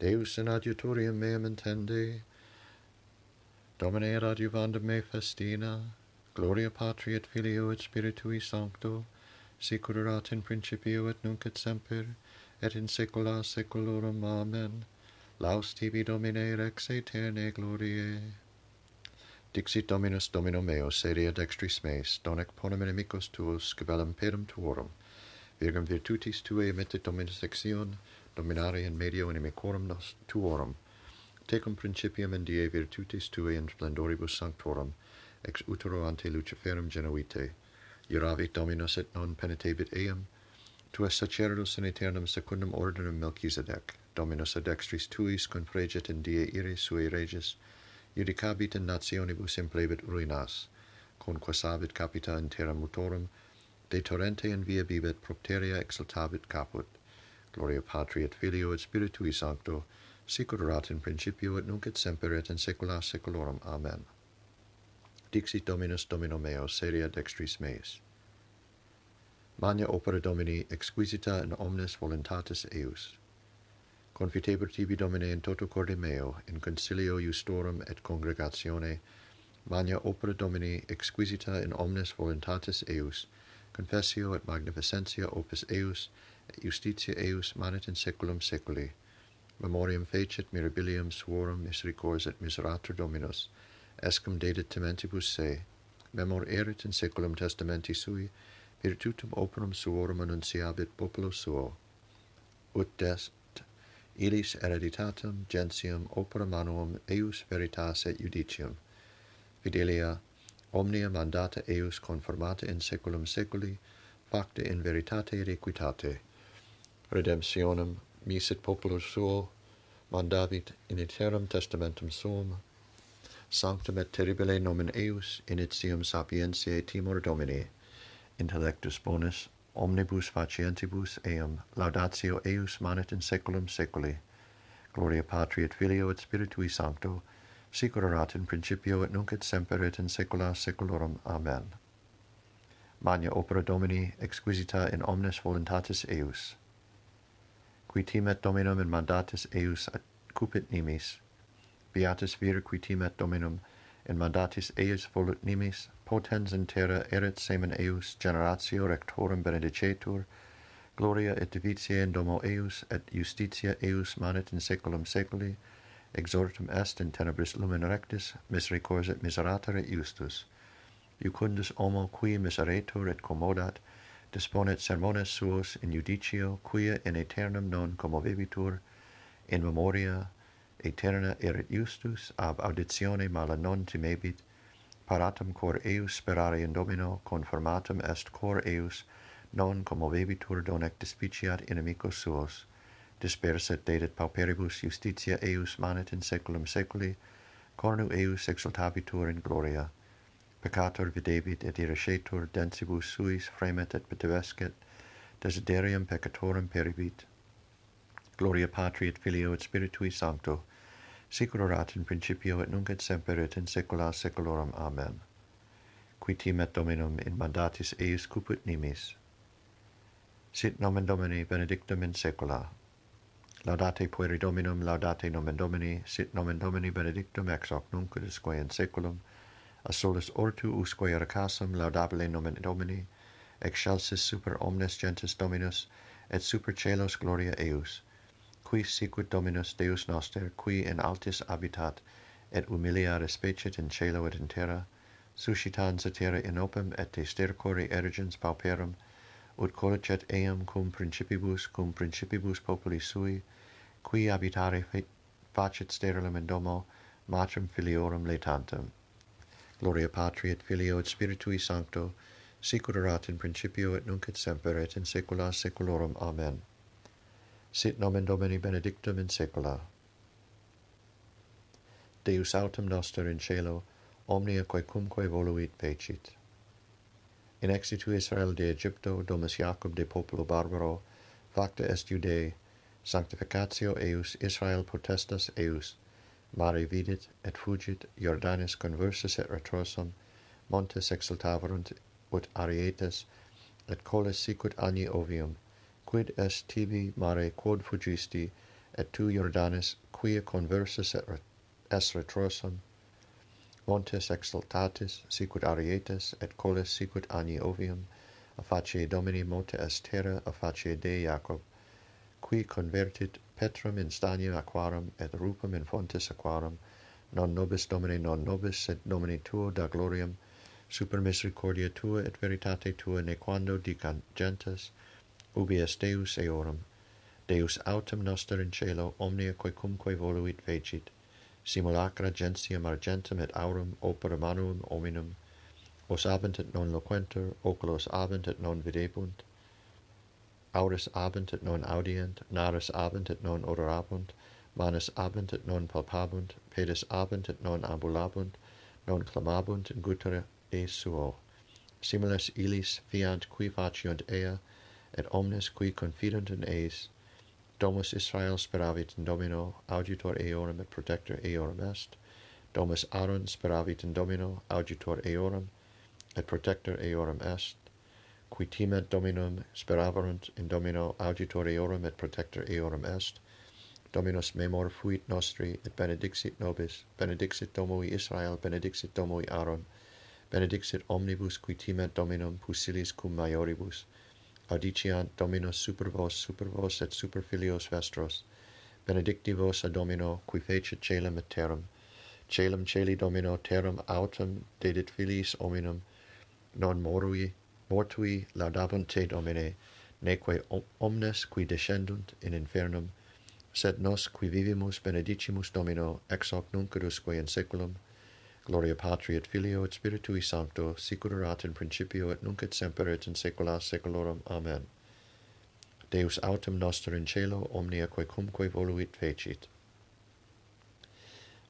Deus in adiutorium meam intendi, Domine ad me festina, Gloria Patri et Filio et Spiritui Sancto, sicur erat in principio et nunc et semper, et in saecula saeculorum. Amen. Laus tibi Domine rex aeterne gloriae. Dixit Dominus Domino meo sedia dextris meis, donec ponem inimicos tuos, scabellum pedum tuorum, virgum virtutis tuae emittit Dominus exion, dominare in medio inimicorum nos tuorum, tecum principium in die virtutis tue in splendoribus sanctorum, ex utero ante luciferum genuite, iuravit dominus et non penitebit eam, tu es sacerdus in aeternum secundum ordinum Melchizedec, dominus ad dextris tuis confregit in die ire sui regis, judicabit in nationibus implebit ruinas, conquasabit capita in terra mutorum, de torrente in via bibet propteria exultabit caput, Gloria Patri et Filio et Spiritui Sancto, sic ut erat in principio et nunc et semper et in saecula saeculorum. Amen. Dixit Dominus Domino meo, seria dextris meis. Magna opera Domini exquisita in omnes voluntatis eius. Confitebur tibi Domine in toto corde meo, in concilio justorum et congregatione, magna opera Domini exquisita in omnes voluntatis eius, confessio et magnificentia opus eius, justitia eius manet in saeculum seculi. Memoriam fecit mirabilium suorum misericors et miserator Dominus, escum dedit tementibus se, memor erit in saeculum testamenti sui, virtutum operum suorum annunciabit populo suo. Ut est illis hereditatem gentium opera manuum eius veritas et judicium. Fidelia omnia mandata eius conformata in saeculum seculi, facta in veritate et equitate redemptionem misit populo suo mandavit in iterum testamentum suum. Sanctum et terribile nomen eius initium sapientiae timor domini. Intellectus bonus omnibus facientibus eum laudatio eius manet in saeculum saeculi gloria patri et filio et spiritui sancto sic erat in principio et nunc et semper et in saecula saeculorum amen. Magna opera domini exquisita in omnes voluntatis eius qui timet dominum in mandatis eius cupit nimis. Beatus vir qui timet dominum in mandatis eius volut nimis, potens in terra erit semen eius generatio rectorum benedicetur, gloria et divitiae in domo eius et justitia eius manet in saeculum saeculi, exhortum est in tenebris lumen rectis, misericors et miseratare justus. Iucundus homo qui miseretur et commodat, disponet sermones suos in judicio, quia in aeternum non commovebitur, in memoria aeterna erit justus, ab auditione mala non timebit, paratum cor eius sperare in domino, conformatum est cor eius, non commovebitur donec dispiciat inimicos suos, disperset dedet pauperibus justitia eius manet in saeculum saeculi, cornu eius exultabitur in gloria, peccator videbit et irascetur densibus suis fremet et petevescet, desiderium peccatorum peribit. Gloria Patri et Filio et Spiritui Sancto, sicur erat in principio et nunc et semper et in saecula saeculorum. Amen. Qui timet Dominum in mandatis eius cuput nimis. Sit nomen Domini benedictum in saecula. Laudate pueri Dominum, laudate nomen Domini, sit nomen Domini benedictum ex hoc nunc et usque in saeculum a solis ortu usque ercasum laudabile nomen domini, excelsis super omnes gentes dominus, et super celos gloria eius, qui sicut dominus Deus noster, qui in altis habitat, et humilia respecit in celo et in terra, suscitans a terra in opem et de stercore erigens pauperum, ut corricet eam cum principibus, cum principibus populi sui, qui habitare facit sterilum in domo, matrem filiorum letantem. Gloria Patri et Filio et Spiritui Sancto, sic erat in principio et nunc et semper et in saecula saeculorum. Amen. Sit nomen Domini benedictum in saecula. Deus autem noster in cielo, omnia quaecumque voluit pecit. In exitu Israel de Egypto, domus Jacob de populo barbaro, facta est Judei, sanctificatio eius Israel potestas eius, Mare vidit, et fugit, Jordanes conversus et retrosum, montes exultavarunt ut arietes, et coles sicut agni ovium, quid est tibi mare quod fugisti, et tu, Jordanes, quia conversus et re es retrosum, montes exultatis, sicut arietes, et coles sicut agni ovium, a facie Domini monte est terra, a facie Dei Jacob, qui convertit Petram in stanium aquarum et rupum in fontes aquarum, non nobis Domine, non nobis, sed Domine tuo da gloriam, super misericordia tua et veritate tua nequando dicant gentes, ubi est Deus eorum, Deus autem noster in cielo, omnia quecumque voluit fecit, simulacra gentium argentum et aurum opera manuum hominum, os abent et non loquentur, oculos abent et non videbunt, auris abent et non audient, naris abent et non odorabunt, manus abent et non palpabunt, pedis abent et non ambulabunt, non clamabunt in gutere e suo. Similes illis fiant qui faciunt ea, et omnes qui confidunt in eis, domus Israel speravit in Domino, auditor eorum et protector eorum est, domus Aaron speravit in Domino, auditor eorum, et protector eorum est, qui time dominum speraverunt in domino auditoriorum et protector eorum est, Dominus memor fuit nostri et benedixit nobis, benedixit Domui Israel, benedixit Domui Aaron, benedixit omnibus qui timet Dominum pusilis cum maioribus, audiciant Dominus super vos, super vos et super filios vestros, benedicti vos a Domino, qui fecit celem et terram, celem celi Domino, terram autem dedit filiis hominum, non morui mortui laudabunt te Domine, neque omnes qui descendunt in infernum, sed nos qui vivimus benedicimus Domino, ex hoc nunc usque in saeculum, gloria Patri et Filio et Spiritui Sancto, sicur erat in principio et nunc et semper et in saecula saeculorum. Amen. Deus autem noster in cielo omnia quae cumque voluit fecit.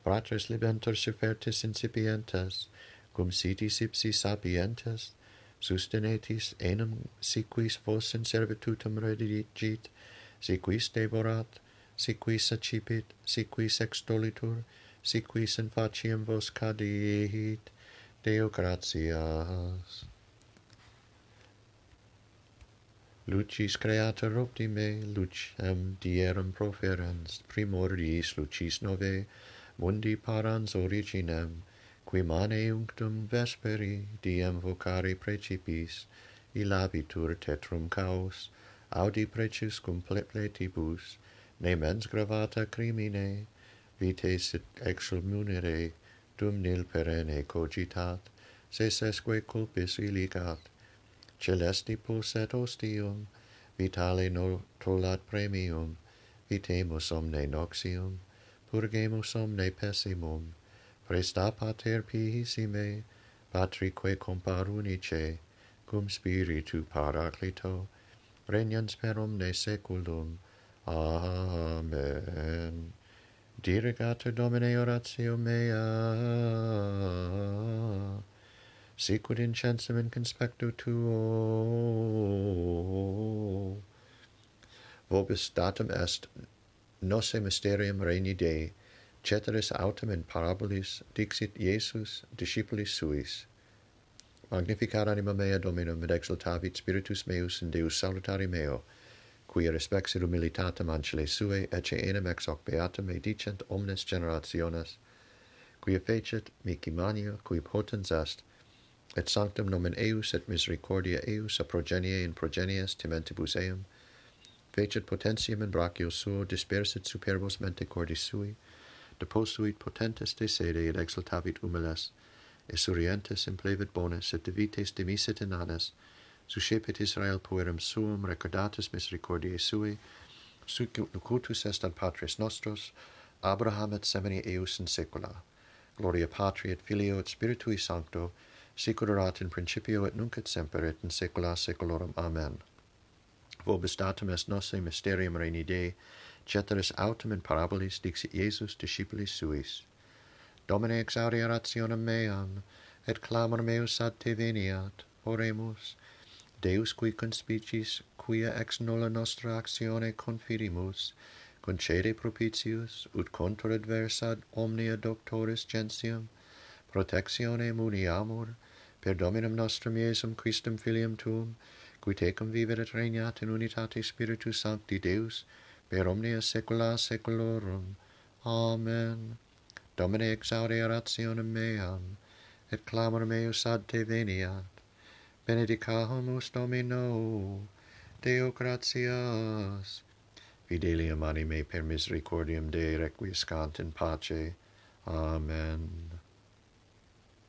Fratres libentur supertis incipientes, cum sitis ipsi sapientes, sustenetis enim siquis vos in servitutum redigit, siquis devorat, si quis accipit, si extolitur, si quis in faciem vos cadiehit, Deo gratias. Lucis creator optime, lucem dierum proferens, primordiis lucis nove, mundi parans originem, qui mane unctum vesperi diem vocari precipis, ilabitur tetrum caus, audi precius cum pletibus, ne mens gravata crimine, vitae sit exulmunere, dum nil perenne cogitat, se sesque culpis illigat. Celesti posset ostium, vitale notolat premium, vitemus omne noxium, purgemus omne pessimum, Presta pater pihissime, patrique comparunice, cum spiritu paraclito, regnans per omne seculum. Amen. Dirigatur Domine oratio mea, sicut incensum in conspectu tuo. Vobis datum est, nosse mysterium regni Dei, Ceteris autem in parabolis dixit Iesus discipulis suis, Magnificat anima mea Dominum, et exultavit spiritus meus in Deus salutari meo, quia respexit humilitatem ancile sue, ecce enim ex hoc beatum edicent omnes generationes, quia fecit mici mania, qui potens est, et sanctum nomen eius et misericordia eius a progenie in progenies timentibus eum, fecit potentium in brachio suo, dispersit superbos mente cordis sui, deposuit potentes de sede, et exultavit humiles, et implevit bonus, et divites dimisit in annes, suscepit Israel puerum suum, recordatus misericordiae sui, locutus est ad patres nostros, Abraham et semini eius in saecula. Gloria Patri et Filio et Spiritui Sancto, sicur erat in principio et nunc et semper et in saecula saeculorum. Amen. Vobis datum est nosse mysterium reini Dei, ceteris autem in parabolis dixit Iesus discipulis suis, Domine exaudi rationem meam, et clamor meus ad te veniat, oremus, Deus qui conspicis, quia ex nulla nostra actione confidimus, concede propitius, ut contra adversa omnia doctoris gentium, protectione muniamur, per Dominum nostrum Iesum Christum Filium Tuum, qui tecum vivit et regnat in unitate Spiritus Sancti Deus, per omnia saecula saeculorum. Amen. Domine exaudi orationem meam, et clamor meus ad te veniat. Benedicamus Domino, Deo gratias. Fidelium anime per misericordium Dei requiescant in pace. Amen.